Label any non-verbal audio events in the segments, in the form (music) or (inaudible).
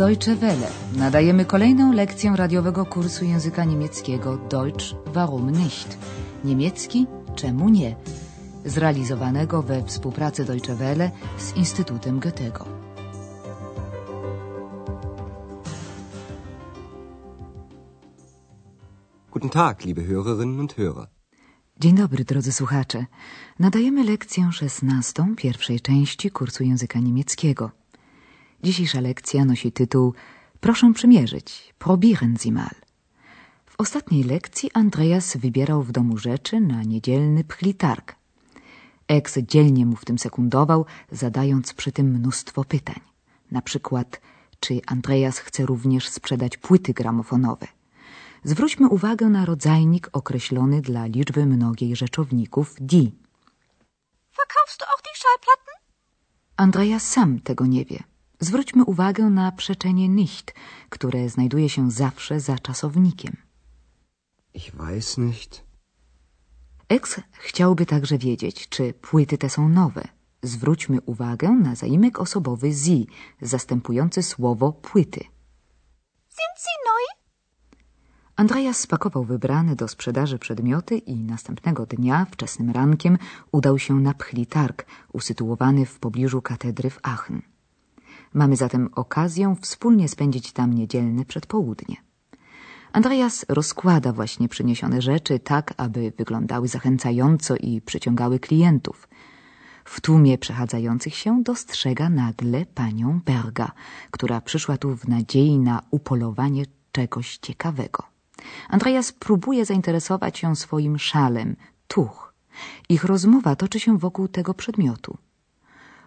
Deutsche Welle. Nadajemy kolejną lekcję radiowego kursu języka niemieckiego Deutsch warum nicht? Niemiecki czemu nie? Zrealizowanego we współpracy Deutsche Welle z Instytutem Goethego. Guten Tag, liebe Hörerinnen und Hörer. Dzień dobry, drodzy słuchacze. Nadajemy lekcję szesnastą pierwszej części kursu języka niemieckiego. Dzisiejsza lekcja nosi tytuł Proszę przymierzyć, probieren Sie mal. W ostatniej lekcji Andreas wybierał w domu rzeczy na niedzielny pchlitarg. Ex dzielnie mu w tym sekundował, zadając przy tym mnóstwo pytań. Na przykład, czy Andreas chce również sprzedać płyty gramofonowe. Zwróćmy uwagę na rodzajnik określony dla liczby mnogiej rzeczowników die. Verkaufst du auch die Schallplatten? Andreas sam tego nie wie. Zwróćmy uwagę na przeczenie nicht, które znajduje się zawsze za czasownikiem. Ich weiß nicht. Ex chciałby także wiedzieć, czy płyty te są nowe. Zwróćmy uwagę na zaimek osobowy sie, zastępujący słowo płyty. Sind sie neu? Andreas spakował wybrane do sprzedaży przedmioty i następnego dnia, wczesnym rankiem, udał się na pchlitarg, usytuowany w pobliżu katedry w Aachen. Mamy zatem okazję wspólnie spędzić tam niedzielne przedpołudnie. Andreas rozkłada właśnie przyniesione rzeczy tak, aby wyglądały zachęcająco i przyciągały klientów. W tłumie przechadzających się dostrzega nagle panią Berga, która przyszła tu w nadziei na upolowanie czegoś ciekawego. Andreas próbuje zainteresować ją swoim szalem, tuch. Ich rozmowa toczy się wokół tego przedmiotu.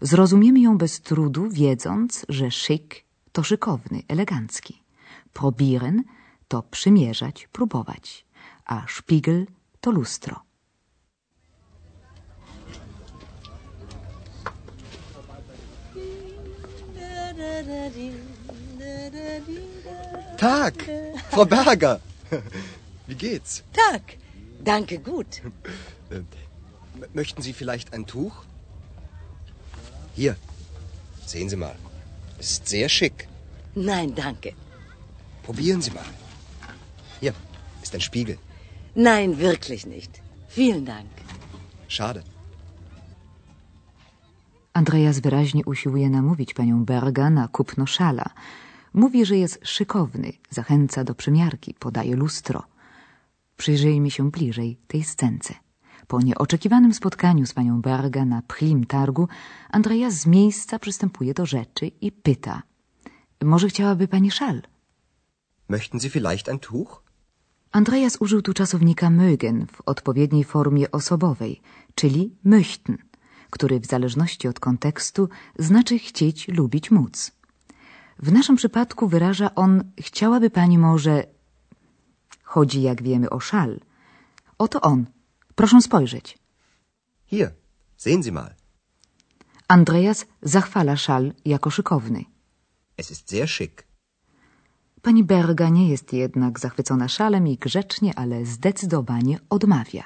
Zrozumiemy ją bez trudu, wiedząc, że szyk to szykowny, elegancki. Probieren to przymierzać, próbować, a szpigel to lustro. Tag, Frau Berger. Wie geht's? Tag. Danke, gut. Möchten Sie vielleicht ein Tuch? Hier, sehen Sie mal. Es ist sehr schick. Nein, danke. Probieren Sie mal. Hier ist ein Spiegel. Nein, wirklich nicht. Vielen Dank. Schade. Andreas wyraźnie usiłuje namówić panią Berga na kupno szala. Mówi, że jest szykowny, zachęca do przymiarki, podaje lustro. Przyjrzyjmy się bliżej tej scence. Po nieoczekiwanym spotkaniu z panią Berga na pchlim targu, Andreas z miejsca przystępuje do rzeczy i pyta. Może chciałaby pani szal? Möchten Sie vielleicht ein Tuch? Andreas użył tu czasownika mögen w odpowiedniej formie osobowej, czyli möchten, który w zależności od kontekstu znaczy chcieć, lubić, móc. W naszym przypadku wyraża on chciałaby pani może... Chodzi, jak wiemy, o szal. Oto on. Proszę spojrzeć. Hier, sehen Sie mal. Andreas zachwala szal jako szykowny. Es ist sehr schick. Pani Berga nie jest jednak zachwycona szalem i grzecznie, ale zdecydowanie odmawia.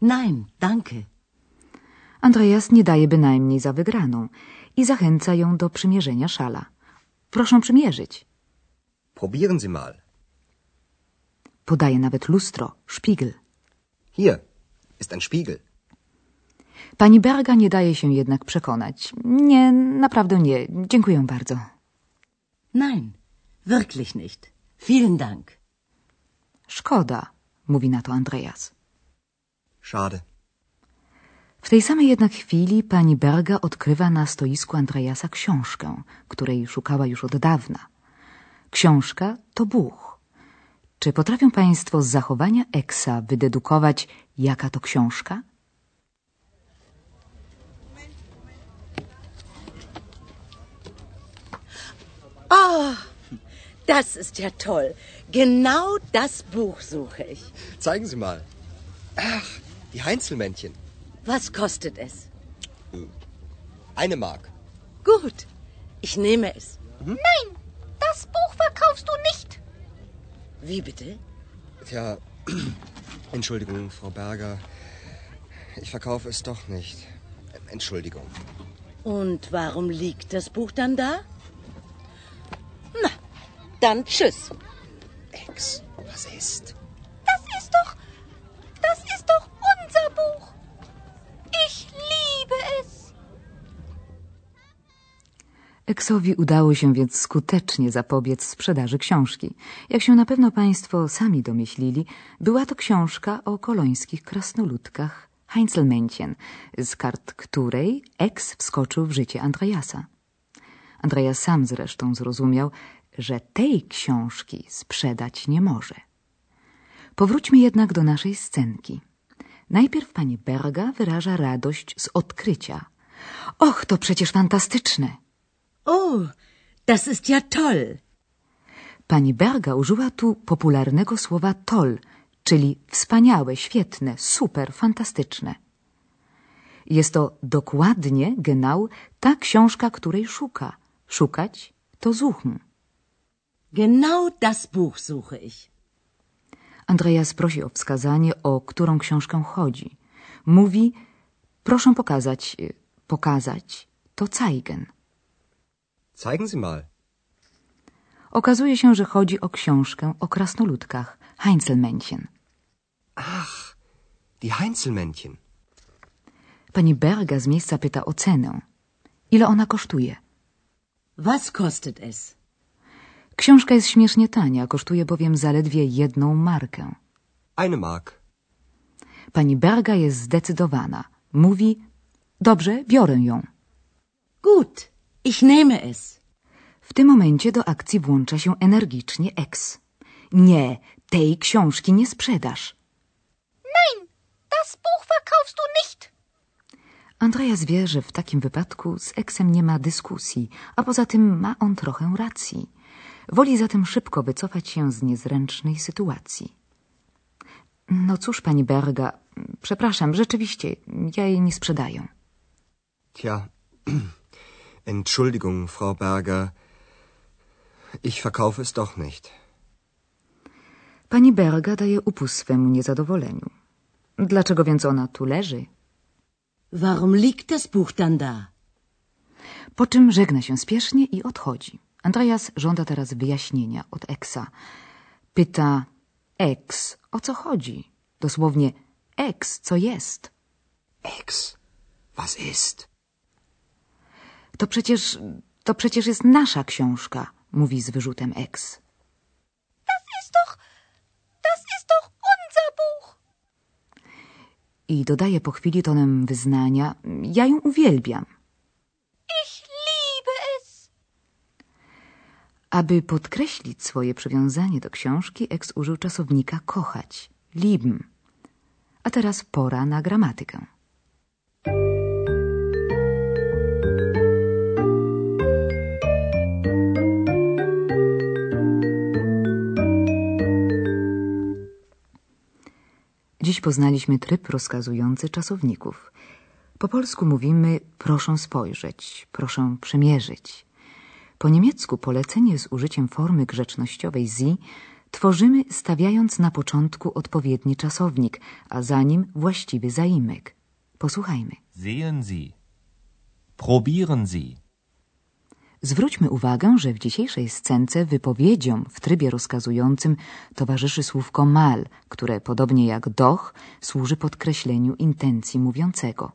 Nein, danke. Andreas nie daje bynajmniej za wygraną i zachęca ją do przymierzenia szala. Proszę przymierzyć. Probieren Sie mal. Podaje nawet lustro, szpigel. Hier ist ein Spiegel. Pani Berga nie daje się jednak przekonać. Nie, naprawdę nie. Dziękuję bardzo. Nein, wirklich nicht. Vielen Dank. Szkoda, mówi na to Andreas. Schade. W tej samej jednak chwili pani Berga odkrywa na stoisku Andreasa książkę, której szukała już od dawna. Książka to Buch. Czy potrafią Państwo z zachowania Eksa wydedukować, jaka to książka? Oh, das ist ja toll. Genau das Buch suche ich. Zeigen Sie mal. Ach, die Heinzelmännchen. Was kostet es? Eine Mark. Gut, ich nehme es. Nein, das Buch verkaufst du nicht. Wie bitte? Tja, (clears throat) Entschuldigung, Frau Berger. Ich verkaufe es doch nicht. Entschuldigung. Und warum liegt das Buch dann da? Dann tschüss. Ex, was ist? Eksowi udało się więc skutecznie zapobiec sprzedaży książki. Jak się na pewno Państwo sami domyślili, była to książka o kolońskich krasnoludkach Heinzelmännchen, z kart której Eks wskoczył w życie Andreasa. Andreas sam zresztą zrozumiał, że tej książki sprzedać nie może. Powróćmy jednak do naszej scenki. Najpierw pani Berga wyraża radość z odkrycia. Och, to przecież fantastyczne! Oh, das ist ja toll. Pani Berga użyła tu popularnego słowa toll, czyli wspaniałe, świetne, super, fantastyczne. Jest to dokładnie, genau, ta książka, której szuka. Szukać to suchen. Genau das Buch suche ich. Andreas prosi o wskazanie, o którą książkę chodzi. Mówi, proszę pokazać, pokazać, to zeigen. Zeigen Sie mal. Okazuje się, że chodzi o książkę o krasnoludkach, Heinzelmännchen. Ach, die Heinzelmännchen. Pani Berga z miejsca pyta o cenę. Ile ona kosztuje? Was kostet es? Książka jest śmiesznie tania, kosztuje bowiem zaledwie jedną markę. Eine Mark. Pani Berga jest zdecydowana. Mówi, dobrze, biorę ją. Gut, ich nehme es. W tym momencie do akcji włącza się energicznie Ex. Nie, tej książki nie sprzedasz. Nein, das Buch verkaufst du nicht. Andreas wie, że w takim wypadku z Eksem nie ma dyskusji, a poza tym ma on trochę racji. Woli zatem szybko wycofać się z niezręcznej sytuacji. No cóż, pani Berga, przepraszam, rzeczywiście, ja jej nie sprzedaję. Tja, (clears throat) Entschuldigung, Frau Berger. Ich verkaufe es doch nicht. Pani Berga daje upust swemu niezadowoleniu. Dlaczego więc ona tu leży? Warum liegt das Buch dann da? Po czym żegna się spiesznie i odchodzi. Andreas żąda teraz wyjaśnienia od Eksa. Pyta Eks, o co chodzi? Dosłownie Eks, co jest? Ex, was ist? To przecież, to przecież jest nasza książka, mówi z wyrzutem Eks. Das ist doch. Das ist doch unser Buch. I dodaje po chwili tonem wyznania, ja ją uwielbiam. Ich liebe es. Aby podkreślić swoje przywiązanie do książki, Eks użył czasownika kochać, lieben. A teraz pora na gramatykę. Dziś poznaliśmy tryb rozkazujący czasowników. Po polsku mówimy proszę spojrzeć, proszę przymierzyć. Po niemiecku polecenie z użyciem formy grzecznościowej sie tworzymy stawiając na początku odpowiedni czasownik, a za nim właściwy zaimek. Posłuchajmy. Sehen Sie. Probieren Sie. Zwróćmy uwagę, że w dzisiejszej scence wypowiedziom w trybie rozkazującym towarzyszy słówko mal, które podobnie jak doch służy podkreśleniu intencji mówiącego.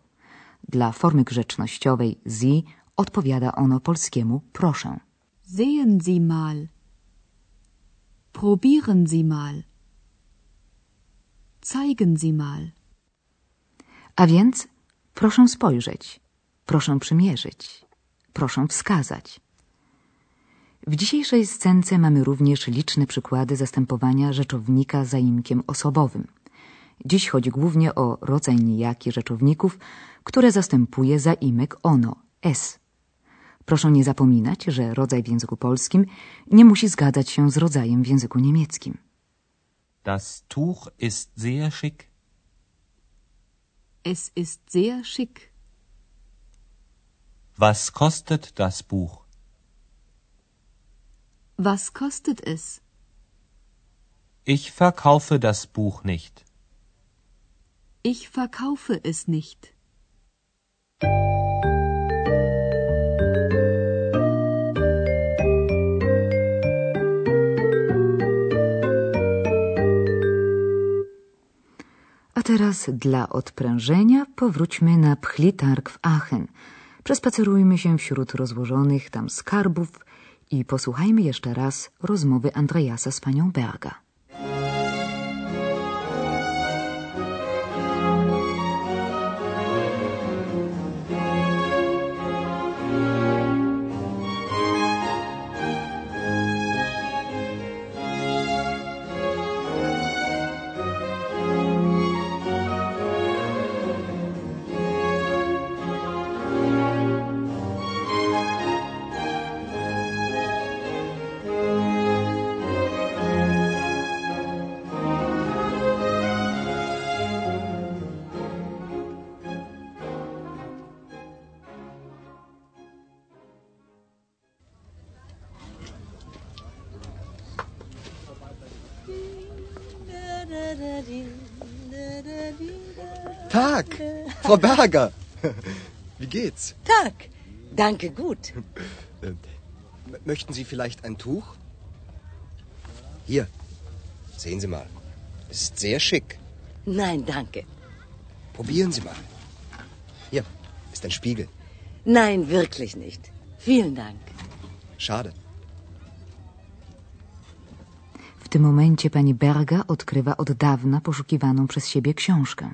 Dla formy grzecznościowej sie odpowiada ono polskiemu proszę. Sehen Sie mal. Probieren Sie mal. Zeigen Sie mal. A więc proszę spojrzeć, proszę przymierzyć, proszę wskazać. W dzisiejszej scence mamy również liczne przykłady zastępowania rzeczownika zaimkiem osobowym. Dziś chodzi głównie o rodzaj nijaki rzeczowników, które zastępuje zaimek ono, s. Proszę nie zapominać, że rodzaj w języku polskim nie musi zgadzać się z rodzajem w języku niemieckim. Das Tuch ist sehr schick. Es ist sehr schick. Was kostet das Buch? Was kostet es? Ich verkaufe das Buch nicht. Ich verkaufe es nicht. A teraz dla odprężenia powróćmy na Pchlitarg w Aachen – Przespacerujmy się wśród rozłożonych tam skarbów i posłuchajmy jeszcze raz rozmowy Andreasa z panią Berga. Frau Berger. (laughs) Wie geht's? Tag. Danke, gut. M- möchten Sie vielleicht ein Tuch? Hier, sehen Sie mal. Es ist sehr schick. Nein, danke. Probieren Sie mal. Hier ist ein Spiegel. Nein, wirklich nicht. Vielen Dank. Schade. W tym momencie pani Berga odkrywa od dawna poszukiwaną przez siebie książkę.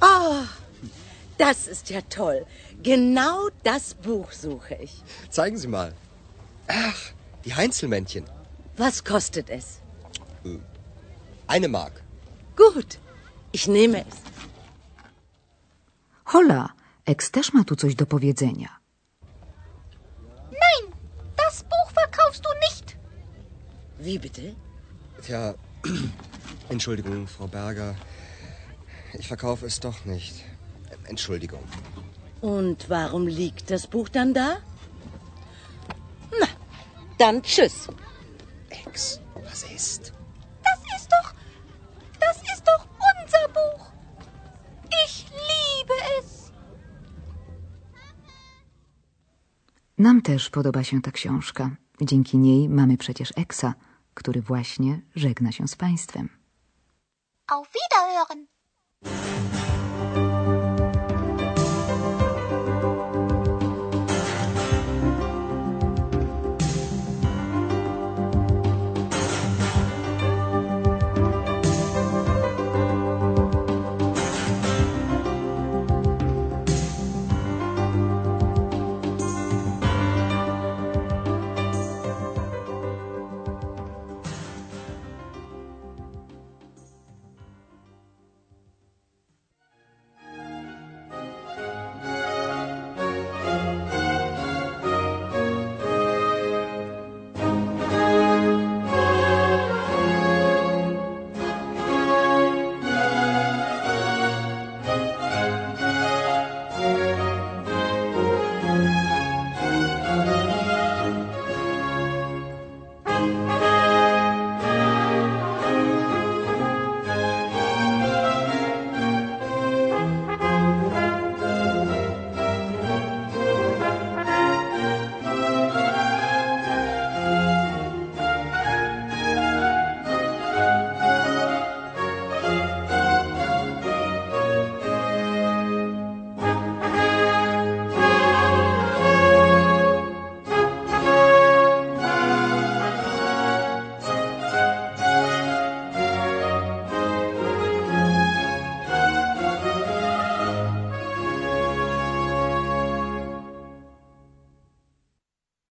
Oh, das ist ja toll. Genau das Buch suche ich. Zeigen Sie mal. Ach, die Heinzelmännchen. Was kostet es? Eine Mark. Gut, ich nehme es. Hola, Ex też ma tu coś do powiedzenia. Nein, das Buch verkaufst du nicht. Wie bitte? Tja, (clears throat) Entschuldigung, Frau Berger. Ich verkaufe es doch nicht. Entschuldigung. Und warum liegt das Buch dann da? Na, dann tschüss. Ex, was ist? Das ist doch. Das ist doch unser Buch. Ich liebe es. Nam też podoba się ta książka. Dzięki niej mamy przecież Eksa, który właśnie żegna się z państwem. Auf Wiederhören.